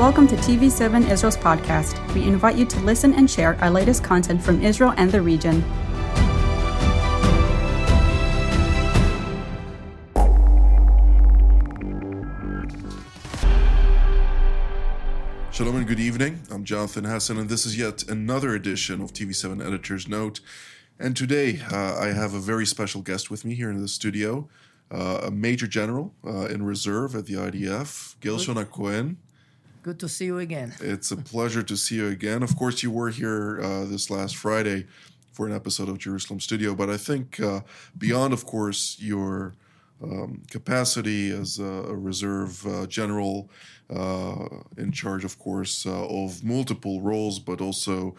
Welcome to TV7 Israel's podcast. We invite you to listen and share our latest content from Israel and the region. Shalom and good evening. I'm Jonathan Hassan, and this is yet another edition of TV7 Editor's Note. And today uh, I have a very special guest with me here in the studio, uh, a Major General uh, in reserve at the IDF, Gershon Cohen. Good to see you again. It's a pleasure to see you again. Of course, you were here uh, this last Friday for an episode of Jerusalem Studio, but I think uh, beyond, of course, your um, capacity as a, reserve uh, general uh, in charge, of course, uh, of multiple roles, but also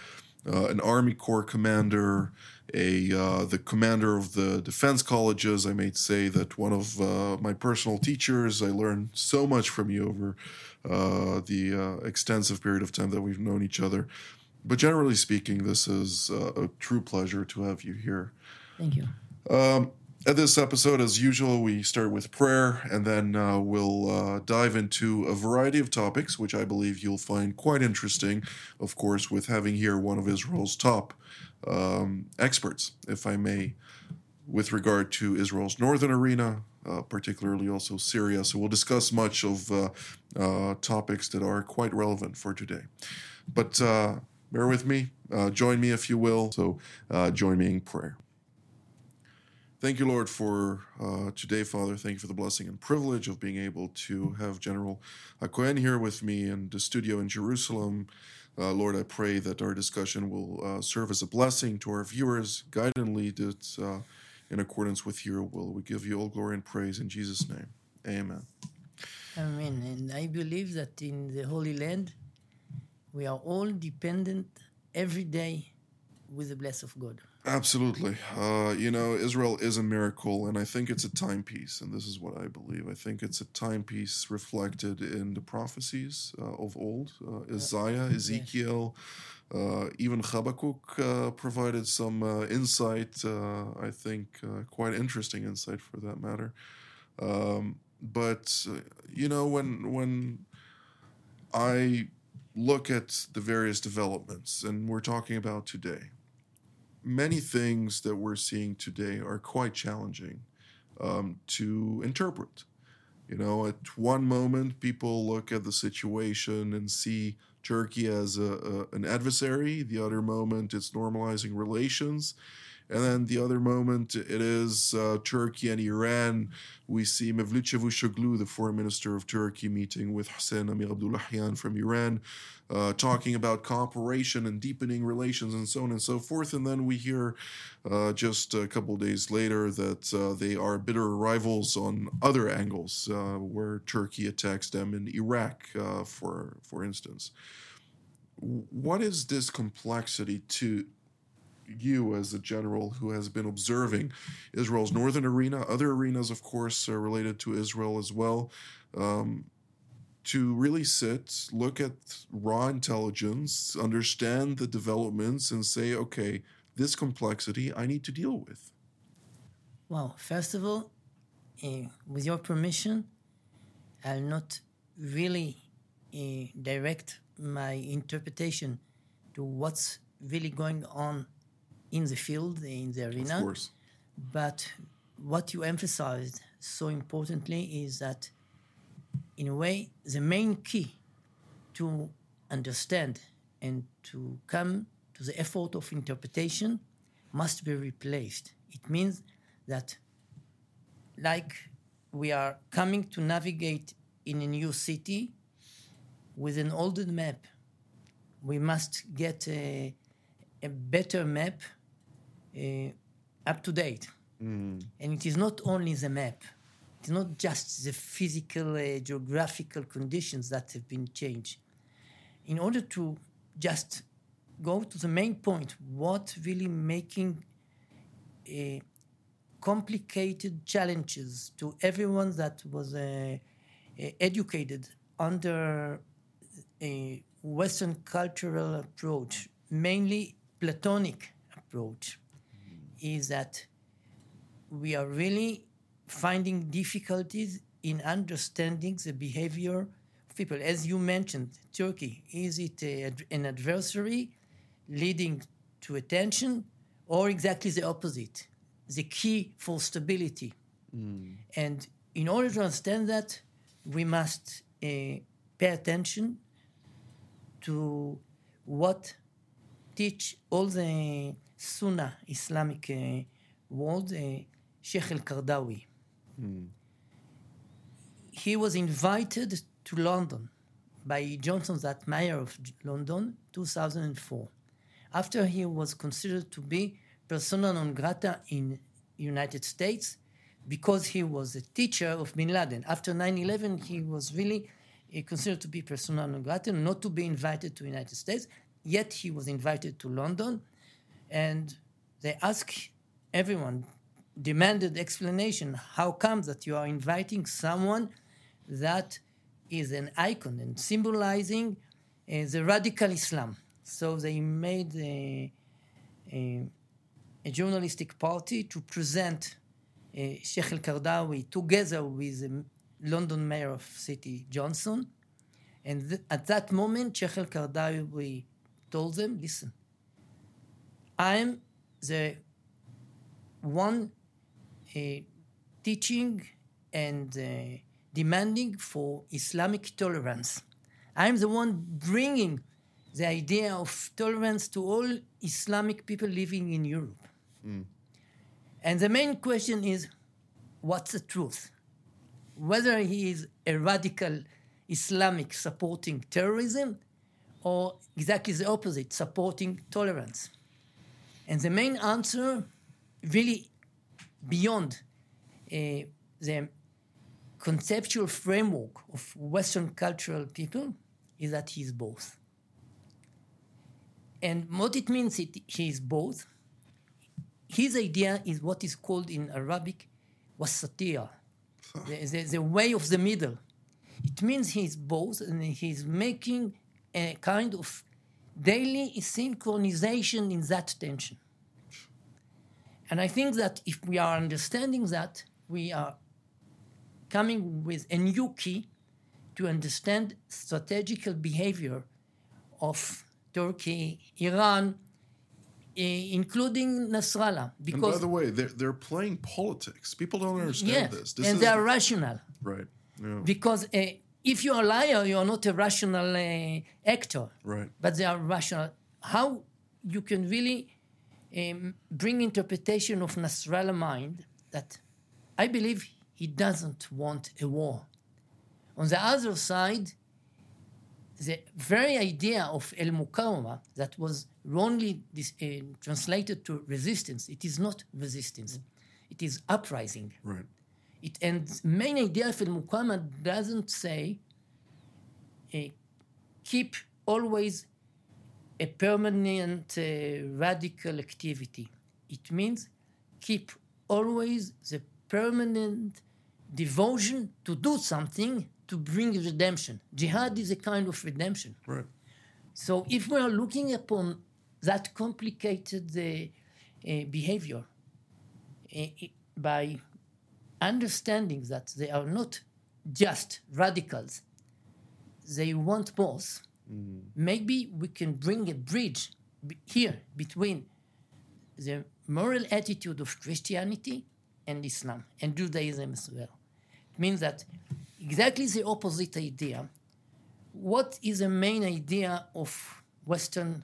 uh, an Army Corps commander, a uh, the commander of the defense colleges. I may say that one of uh, my personal teachers. I learned so much from you over the extensive period of time that we've known each other. But generally speaking, this is a true pleasure to have you here. Thank you. Um, at this episode, as usual, we start with prayer and then uh, we'll uh, dive into a variety of topics, which I believe you'll find quite interesting. Of course, with having here one of Israel's top um, experts, if I may, with regard to Israel's northern arena, uh, particularly also Syria. So we'll discuss much of uh, uh, topics that are quite relevant for today. But uh, bear with me, join me if you will. So join me in prayer. Thank you, Lord, for uh, today, Father. Thank you for the blessing and privilege of being able to have General Cohen here with me in the studio in Jerusalem. Uh, Lord, I pray that our discussion will uh, serve as a blessing to our viewers, guide and lead it uh, in accordance with your will. We give you all glory and praise in Jesus' name. Amen. Amen. And I believe that in the Holy Land, we are all dependent every day with the bless of God. Absolutely. Uh, you know, Israel is a miracle, and I think it's a timepiece, and this is what I believe. I think it's a timepiece reflected in the prophecies uh, of old uh, Isaiah, Ezekiel, uh, even Habakkuk uh, provided some uh, insight, I think quite interesting insight for that matter. Um, but, you know, when, when I look at the various developments, and we're talking about today, many things that we're seeing today are quite challenging um, to interpret. You know, at one moment, people look at the situation and see Turkey as a, a, an adversary. The other moment, it's normalizing relations. And then the other moment, it is uh, Turkey and Iran. We see Mevlut Çavuşoğlu, the foreign minister of Turkey, meeting with Hossein Amir Abdullahian from Iran, uh, talking about cooperation and deepening relations and so on and so forth. And then we hear uh, just a couple days later that uh, they are bitter rivals on other angles, uh, where Turkey attacks them in Iraq, uh, for for instance. What is this complexity to you as a general who has been observing Israel's northern arena, other arenas, of course, are related to Israel as well. Um, to really sit, look at raw intelligence, understand the developments, and say, okay, this complexity I need to deal with? Well, first of all, uh, with your permission, I'll not really uh, direct my interpretation to what's really going on in the field, in the arena. Of course. But what you emphasized so importantly is that, in a way, the main key to understand and to come to the effort of interpretation must be replaced. It means that, like we are coming to navigate in a new city with an older map, we must get a, a better map up to date. Mm. And it is not only the map, it's not just the physical, uh, geographical conditions that have been changed. In order to just go to the main point, what really making uh, complicated challenges to everyone that was uh, uh educated under a Western cultural approach, mainly Platonic approach is that we are really finding difficulties in understanding the behavior of people, as you mentioned, Turkey, is it a, an adversary leading to attention or exactly the opposite? The key for stability. And in order to understand that, we must uh, pay attention to what teach all the Sunnah Islamic uh, world, uh, Sheikh al-Qardawi. He was invited to London by Johnson, that mayor of London, 2004. After he was considered to be persona non grata in United States because he was a teacher of Bin Laden. After 9/11, he was really uh, considered to be persona non grata, not to be invited to United States. Yet he was invited to London, and they asked everyone, demanded explanation. How come that you are inviting someone that is an icon and symbolizing uh, the radical Islam? So they made a, a, a journalistic party to present uh, Sheikh Al Kardawi together with the London Mayor of City Johnson. And th- at that moment, Sheikh Al Kardawi told them, listen, I'm the one uh, teaching and uh, demanding for Islamic tolerance. I'm the one bringing the idea of tolerance to all Islamic people living in Europe. And the main question is what's the truth? Whether he is a radical Islamic supporting terrorism or exactly the opposite, supporting tolerance. And the main answer, really beyond uh, the conceptual framework of Western cultural people, is that he is both. And what it means, it, he is both. His idea is what is called in Arabic wasatiyah, the, the, the way of the middle. It means he is both, and he is making a kind of daily synchronization in that tension. And I think that if we are understanding that, we are coming with a new key to understand strategical behavior of Turkey, Iran, eh, including Nasrallah. And by the way, they're, they're playing politics. People don't understand this. This and is they are rational. right. Yeah. Because uh, if you're a liar, you are not a rational uh, actor. Right. But they are rational. How you can really um, bring interpretation of Nasrallah mind that I believe he doesn't want a war. On the other side, the very idea of El Muqawama that was wrongly dis- uh, translated to resistance, it is not resistance, it is uprising. Right. It, and main idea of El Muqawama doesn't say uh, keep always a permanent uh, radical activity. It means keep always the permanent devotion to do something to bring redemption. Jihad is a kind of redemption. Right. So if we are looking upon that complicated uh, uh, behavior uh, by understanding that they are not just radicals, they want both, maybe we can bring a bridge here between the moral attitude of Christianity and Islam and Judaism as well. It means that exactly the opposite idea. What is the main idea of Western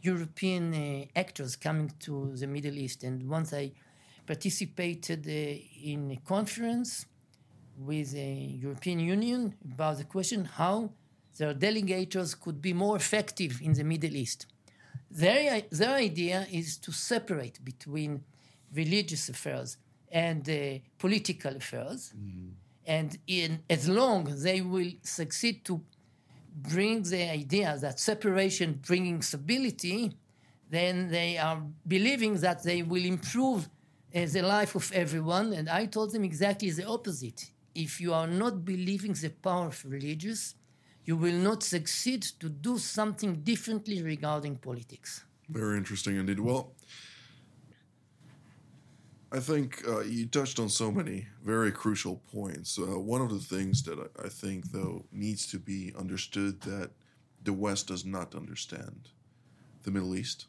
European uh, actors coming to the Middle East? And once I participated uh, in a conference with the European Union about the question how their delegators could be more effective in the Middle East. Their, their idea is to separate between religious affairs and uh, political affairs. And in, as long as they will succeed to bring the idea that separation bringing stability, then they are believing that they will improve uh, the life of everyone. And I told them exactly the opposite. If you are not believing the power of religious, you will not succeed to do something differently regarding politics. Very interesting indeed. Well, I think uh, you touched on so many very crucial points. Uh, one of the things that I, think, though, needs to be understood that the West does not understand the Middle East.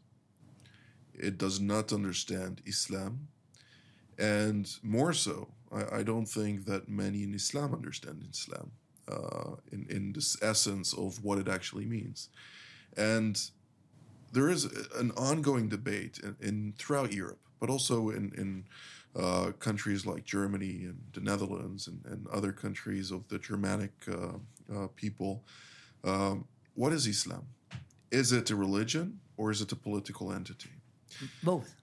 It does not understand Islam. And more so, I don't think that many in Islam understand Islam uh, in, in this essence of what it actually means. And there is an ongoing debate in, in throughout Europe, but also in, in uh, countries like Germany and the Netherlands and, and other countries of the Germanic uh, uh people. Um, what is Islam? Is it a religion or is it a political entity? Both.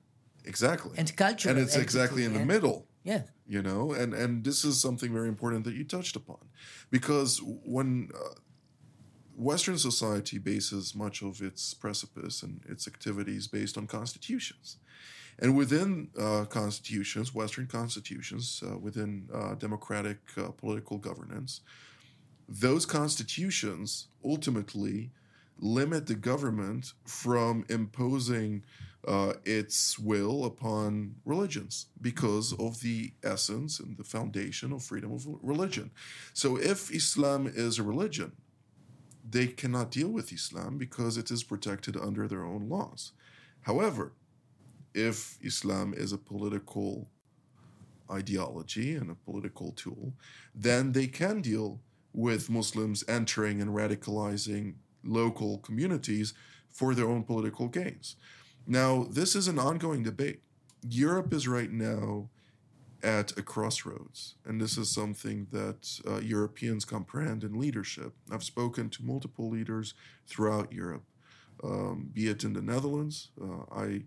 Exactly. And culture. And it's exactly in the middle. Yeah. You know, and and this is something very important that you touched upon, because when uh, Western society bases much of its precipice and its activities based on constitutions. And within uh, constitutions, Western constitutions, uh, within uh, democratic uh, political governance, those constitutions ultimately limit the government from imposing uh, its will upon religions because of the essence and the foundation of freedom of religion. So, if Islam is a religion, they cannot deal with Islam because it is protected under their own laws. However, if Islam is a political ideology and a political tool, then they can deal with Muslims entering and radicalizing local communities for their own political gains. Now, this is an ongoing debate. Europe is right now at a crossroads, and this is something that uh, Europeans comprehend in leadership. I've spoken to multiple leaders throughout Europe, um, be it in the Netherlands. Uh, I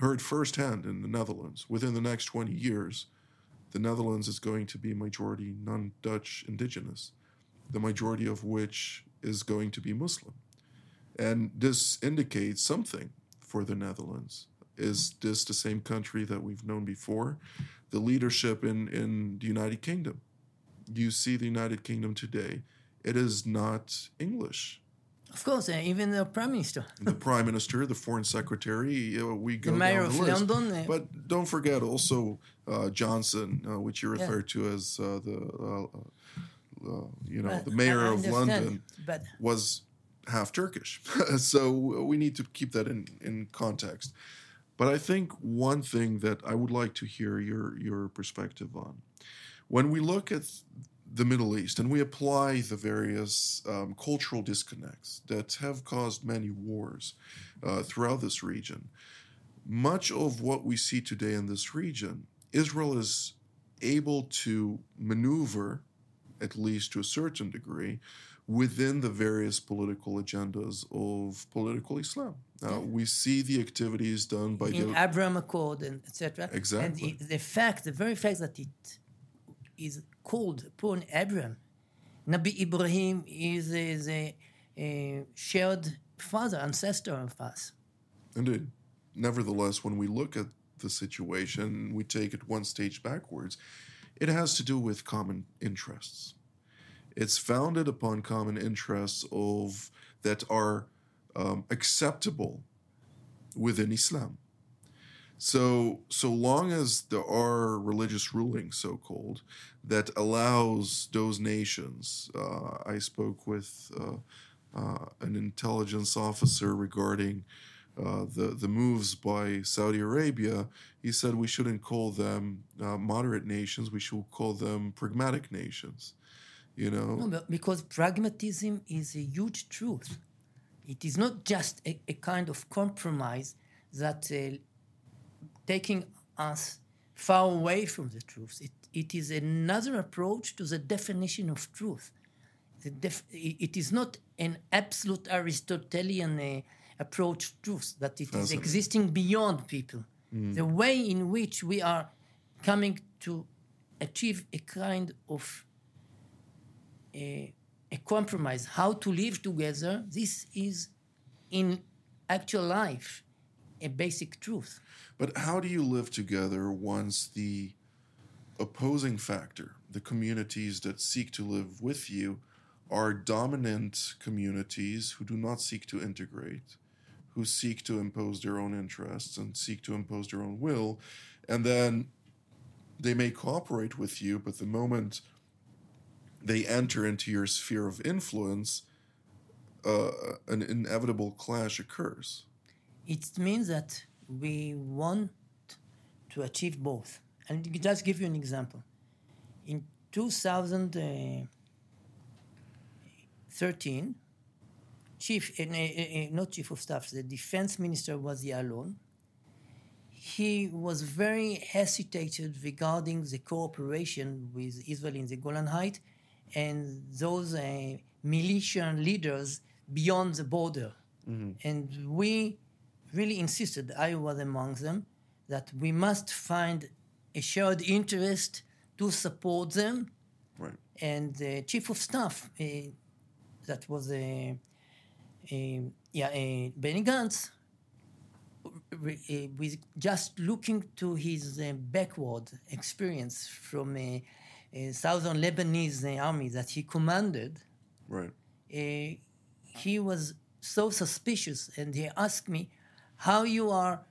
heard firsthand in the Netherlands within the next 20 years, the Netherlands is going to be majority non Dutch indigenous, the majority of which is going to be Muslim. And this indicates something for the Netherlands. Is this the same country that we've known before? The leadership in, in the United Kingdom. You see the United Kingdom today, it is not English. Of course, uh, even the prime minister. the prime minister, the foreign secretary, uh, we go the mayor down the of list. London. Uh, but don't forget also uh, Johnson, uh, which you refer yeah. to as uh, the, you know, the mayor of London, was half Turkish. so we need to keep that in, in context. But I think one thing that I would like to hear your, your perspective on when we look at the Middle East and we apply the various um, cultural disconnects that have caused many wars uh, throughout this region, much of what we see today in this region, Israel is able to maneuver, at least to a certain degree, within the various political agendas of political Islam. Uh, we see the activities done by in the Abraham Accord and etc. Exactly. And the fact, the very fact that it is called upon Abraham, Nabi Ibrahim is, is a, a shared father, ancestor of us. Indeed. Nevertheless, when we look at the situation, we take it one stage backwards. It has to do with common interests it's founded upon common interests of that are um, acceptable within Islam. So, so long as there are religious rulings, so called, that allows those nations, uh, I spoke with uh, uh, an intelligence officer regarding uh, the the moves by Saudi Arabia. He said we shouldn't call them uh, moderate nations; we should call them pragmatic nations you know? No, because pragmatism is a huge truth. It is not just a, a kind of compromise that uh, taking us far away from the truth. It, it is another approach to the definition of truth. Def- it is not an absolute aristotelian uh, approach to truth that it is existing beyond people. Mm. the way in which we are coming to achieve a kind of a, compromise, how to live together, this is in actual life a basic truth. But how do you live together once the opposing factor, the communities that seek to live with you, are dominant communities who do not seek to integrate, who seek to impose their own interests and seek to impose their own will, and then they may cooperate with you, but the moment they enter into your sphere of influence, uh, an inevitable clash occurs. It means that we want to achieve both. And just give you an example. In 2013, chief, uh, uh, uh, not chief of staff, the defense minister was Ya'alon. He was very hesitated regarding the cooperation with Israel in the Golan Heights and those uh, militia leaders beyond the border. And we really insisted, I was among them, that we must find a shared interest to support them. Right. And the chief of staff, uh, that was a, a yeah, a Benny Gantz, uh, with just looking to his uh, backward experience from a Eh, southern Lebanese uh, army that he commanded, Right. uh, he was so suspicious and he asked me how you are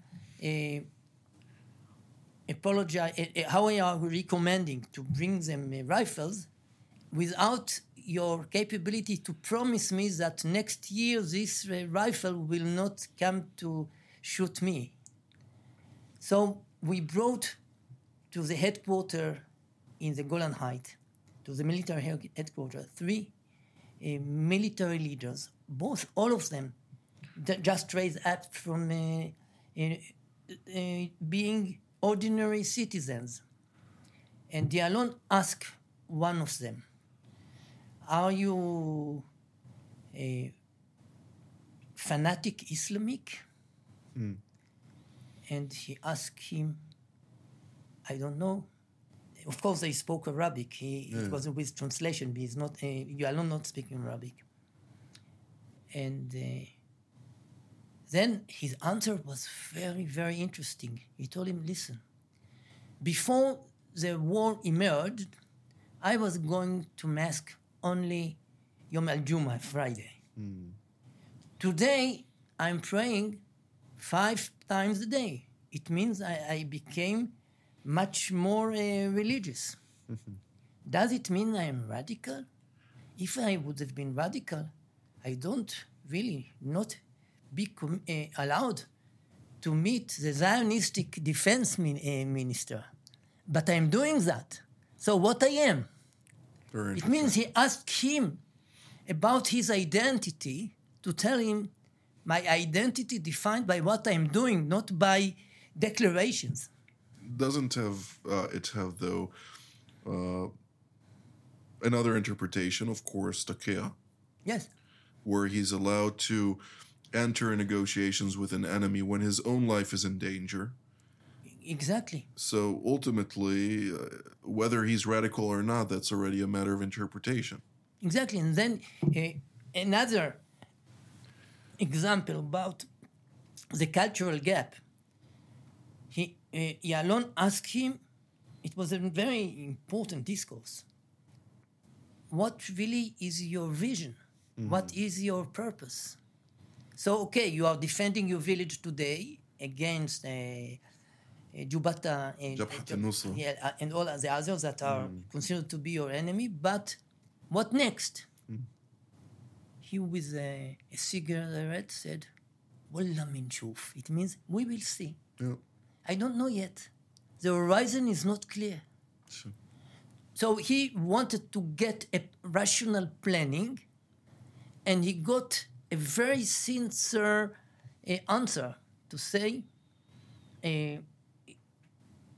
apologize how you are recommending to bring them rifles without your capability to promise me that next year this rifle will not come to shoot me so we brought to the headquarters in the Golan Heights, to the military headquarters, three uh, military leaders, both, all of them, that just raised up from uh, uh, being ordinary citizens. And Ya'alon asked one of them, Are you a fanatic Islamic? And he asked him, I don't know. Of course, they spoke Arabic. He, It wasn't with translation. but He's not. Uh, you are not speaking Arabic. And uh, then his answer was very, very interesting. He told him, "Listen, before the war emerged, I was going to mask only Yom Al Jum'ah, Friday. Today, I'm praying five times a day. It means I, I became much more uh, religious. Does it mean I am radical? If I would have been radical, I don't really not be com- uh, allowed to meet the Zionistic defense min- uh, minister. But I'm doing that. So what I am? Very It means he asked him about his identity to tell him my identity defined by what I'm doing, not by declarations. Doesn't have uh, it have though uh, another interpretation, of course, taqiyya, Yes, where he's allowed to enter negotiations with an enemy when his own life is in danger. exactly. So ultimately, uh, whether he's radical or not, that's already a matter of interpretation. Exactly. And then uh, another example about the cultural gap. Uh, Ya'alon asked him, it was a very important discourse. What really is your vision? What is your purpose? So, okay, you are defending your village today against uh, uh, Jubata and, al-Nusra. yeah, uh, and all the others that are considered to be your enemy. But what next? He, with a, a cigarette, said, Wallah min shuf. It means we will see. Yeah. I don't know yet. The horizon is not clear. Sure. So he wanted to get a rational planning, and he got a very sincere uh, answer to say, uh,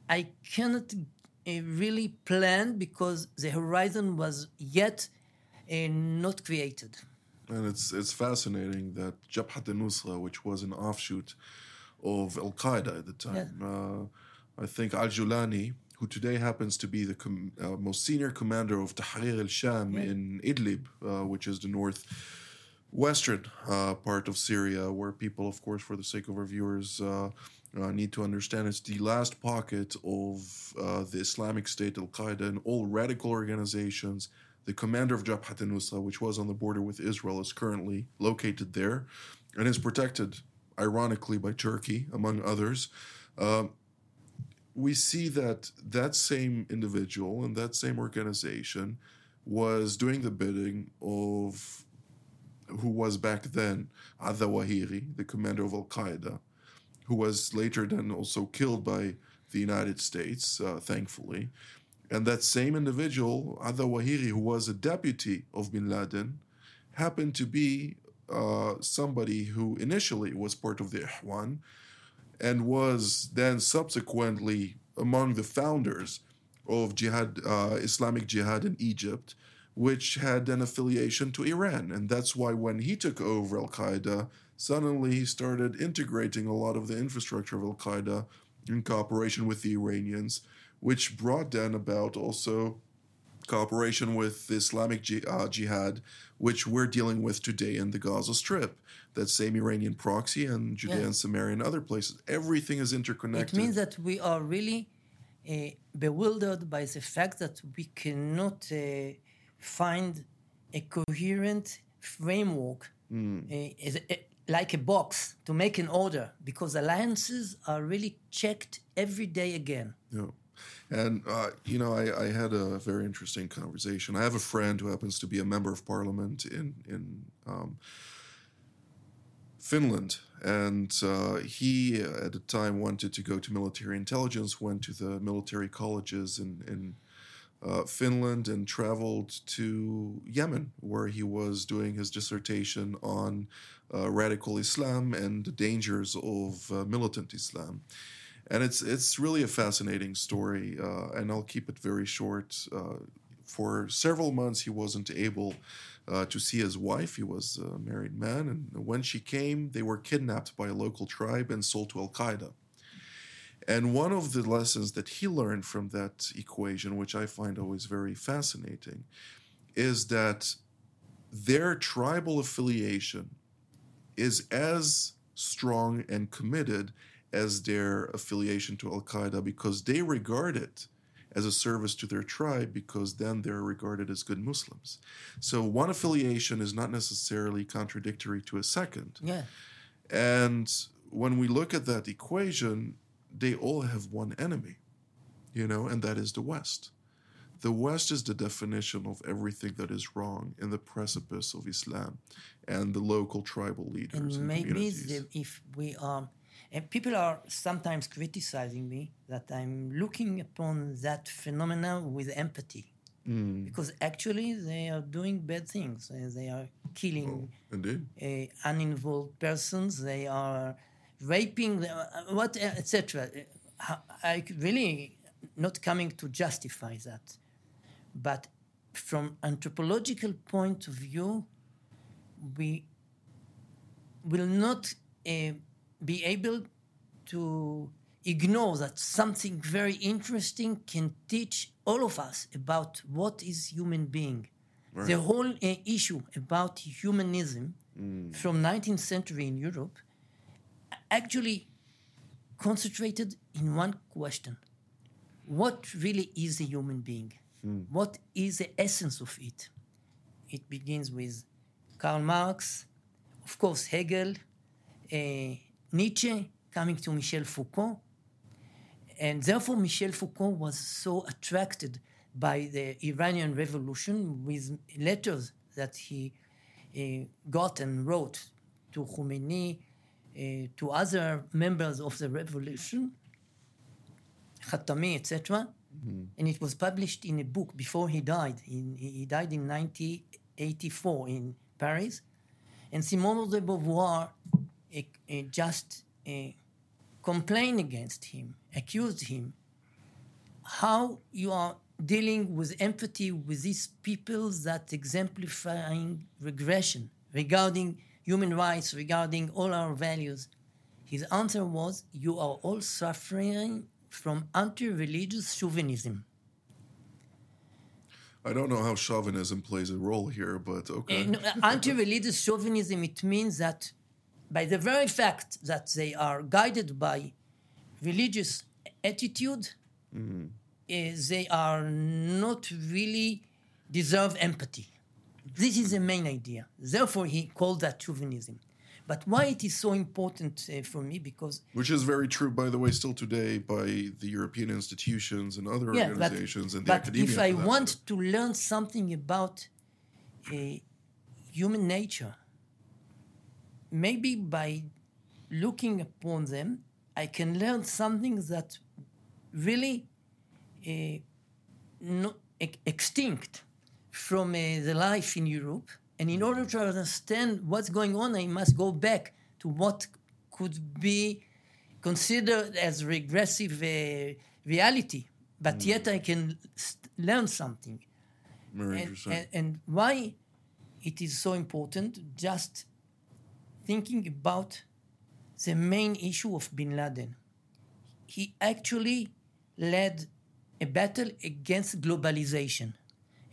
I cannot uh, really plan because the horizon was yet not created. And it's it's fascinating that Jabhat al-Nusra, which was an offshoot of Al Qaeda at the time, uh, I think Al Julani, who today happens to be the com- uh, most senior commander of Tahrir al Sham in Idlib, uh, which is the north western uh, part of Syria, where people, of course, for the sake of our viewers, uh, uh, need to understand it's the last pocket of uh, the Islamic State, Al Qaeda, and all radical organizations. The commander of Jabhat al-Nusra, which was on the border with Israel, is currently located there and is protected, ironically, by Turkey, among others. Um, we see that that same individual and that same organization was doing the bidding of who was back then Adawahiri, the commander of Al Qaeda, who was later then also killed by the United States, uh, thankfully. And that same individual, Adawahiri, who was a deputy of bin Laden, happened to be uh, somebody who initially was part of the Ikhwan and was then subsequently among the founders of jihad, uh, Islamic Jihad in Egypt, which had an affiliation to Iran. And that's why when he took over Al Qaeda, suddenly he started integrating a lot of the infrastructure of Al Qaeda in cooperation with the Iranians, which brought then about also cooperation with the Islamic uh, Jihad, which we're dealing with today in the Gaza Strip. That same Iranian proxy and Judea Yeah. and Samaria and other places. Everything is interconnected. It means that we are really uh, bewildered by the fact that we cannot uh, find a coherent framework, uh, is a- like a box, to make an order, because alliances are really checked every day again. Yeah. And, uh, you know, I, I had a very interesting conversation. I have a friend who happens to be a member of parliament in, in um, Finland. And uh, he, uh, at the time, wanted to go to military intelligence, went to the military colleges in, in uh, Finland, and traveled to Yemen, where he was doing his dissertation on uh, radical Islam and the dangers of uh, militant Islam and it's it's really a fascinating story, uh, and I'll keep it very short. Uh, for several months, he wasn't able uh, to see his wife. He was a married man, and when she came, they were kidnapped by a local tribe and sold to Al Qaeda. And one of the lessons that he learned from that equation, which I find always very fascinating, is that their tribal affiliation is as strong and committed as their affiliation to Al Qaeda because they regard it as a service to their tribe because then they're regarded as good Muslims. So one affiliation is not necessarily contradictory to a second. Yeah. And when we look at that equation, they all have one enemy, you know, and that is the West. The West is the definition of everything that is wrong in the precipice of Islam and the local tribal leaders. and and maybe the, if we are and people are sometimes criticizing me that i'm looking upon that phenomena with empathy. Mm. because actually they are doing bad things. Uh, they are killing Oh, indeed. uh, uninvolved persons. They are raping the, uh, what uh, etc i really not coming to justify that. But from anthropological point of view we will not uh, be able to ignore that something very interesting can teach all of us about what is human being. The whole uh, issue about humanism from 19th century in Europe actually concentrated in one question. What really is a human being? What is the essence of it? It begins with Karl Marx, of course, Hegel, uh, Nietzsche, coming to Michel Foucault. And therefore, Michel Foucault was so attracted by the Iranian Revolution with letters that he uh, got and wrote to Khomeini, uh, to other members of the revolution, Khatami, etc. And it was published in a book before he died. In, he died in 1984 in Paris. And Simone de Beauvoir just uh, complained against him, accused him. How you are dealing with empathy with these people that exemplifying regression regarding human rights, regarding all our values. His answer was, You are all suffering from anti religious chauvinism. I don't know how chauvinism plays a role here, but okay. anti religious chauvinism, it means that by the very fact that they are guided by religious attitude, eh, they are not really deserve empathy. This is the main idea. Therefore, he called that chauvinism. But why it is so important uh, for me? Because Which is very true, by the way, still today by the European institutions and other yeah, but, organizations and the but academia. if I want matter. to learn something about uh, human nature, maybe by looking upon them, I can learn something that really uh, no, ex- extinct from uh, the life in Europe. And in order to understand what's going on, I must go back to what could be considered as regressive uh, reality. But yet I can st- learn something. Very And, interesting. and, and why it is so important, just thinking about the main issue of bin Laden. He actually led a battle against globalization.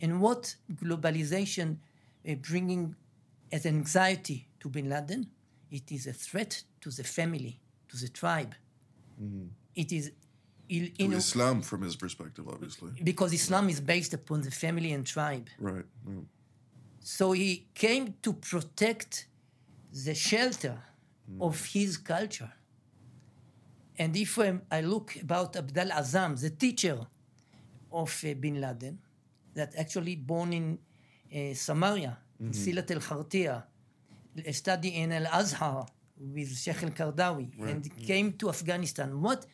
And what globalization uh, bringing as anxiety to bin Laden, it is a threat to the family, to the tribe. It is il- to Islam, from his perspective, obviously. because Islam is based upon the family and tribe. Right. So he came to protect the shelter of his culture. And if um, I look about Abdel Azzam, the teacher of uh, bin Laden, that actually born in uh, Samaria, in Silat al Khartiya, study in Al Azhar with Sheikh al Kardawi, and came to Afghanistan. What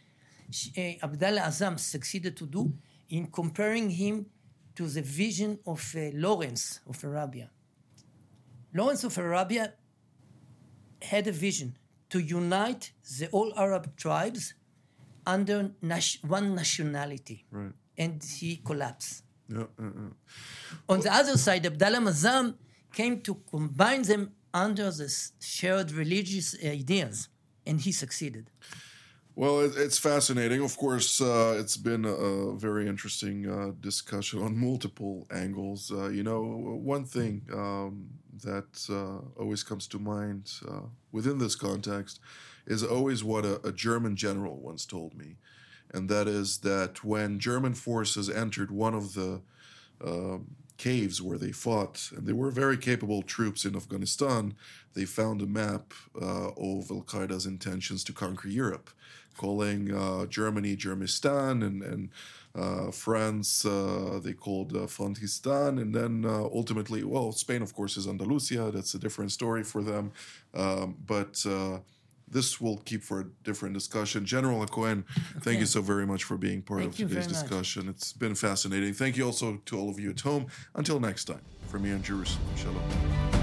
uh, Azzam succeeded to do in comparing him to the vision of uh, Lawrence of Arabia. Lawrence of Arabia had a vision to unite the all Arab tribes under nas- one nationality, Right. and he collapsed. Yeah, yeah, yeah. On the other side, Abdallah Azzam came to combine them under the shared religious ideas, and he succeeded. Well, it's fascinating. Of course, uh, it's been a, a very interesting uh, discussion on multiple angles. Uh, you know, one thing um, that uh, always comes to mind uh, within this context is always what a, a German general once told me, and that is that when German forces entered one of the um, caves where they fought, and they were very capable troops in Afghanistan, they found a map uh, of Al Qaeda's intentions to conquer Europe, calling uh, Germany Germistan and, and uh, France uh, they called uh, and then uh, ultimately, well, Spain, of course, is Andalusia. That's a different story for them. Um, but uh, this will keep for a different discussion. General Cohen, thank you so very much for being part Thank of today's much. discussion. It's been fascinating. Thank you also to all of you at home. Until next time, from here in Jerusalem, Shalom.